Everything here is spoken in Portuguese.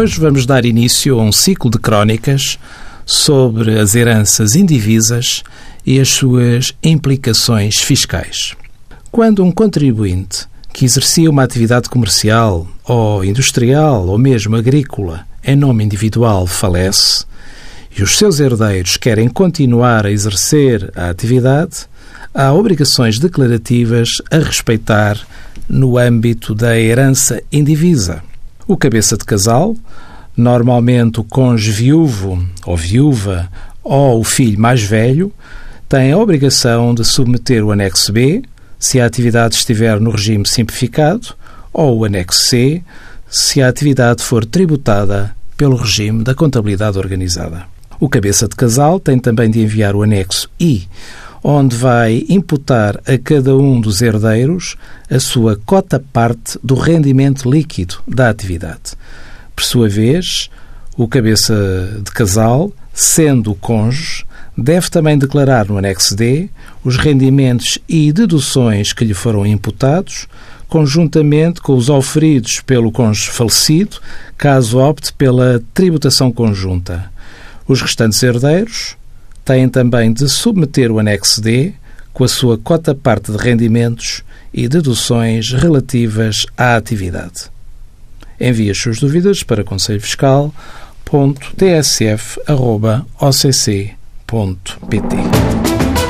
Hoje vamos dar início a um ciclo de crónicas sobre as heranças indivisas e as suas implicações fiscais. Quando um contribuinte que exercia uma atividade comercial ou industrial ou mesmo agrícola em nome individual falece e os seus herdeiros querem continuar a exercer a atividade, há obrigações declarativas a respeitar no âmbito da herança indivisa. O cabeça de casal, normalmente o cônjuge viúvo ou viúva ou o filho mais velho, tem a obrigação de submeter o anexo B, se a atividade estiver no regime simplificado, ou o anexo C, se a atividade for tributada pelo regime da contabilidade organizada. O cabeça de casal tem também de enviar o anexo I, onde vai imputar a cada um dos herdeiros a sua cota-parte do rendimento líquido da atividade. Por sua vez, o cabeça de casal, sendo cônjuge, deve também declarar no anexo D os rendimentos e deduções que lhe foram imputados, conjuntamente com os oferidos pelo cônjuge falecido, caso opte pela tributação conjunta. Os restantes herdeiros têm também de submeter o anexo D com a sua cota-parte de rendimentos e deduções relativas à atividade. Envie as suas dúvidas para conselhofiscal.tsf.occ.pt.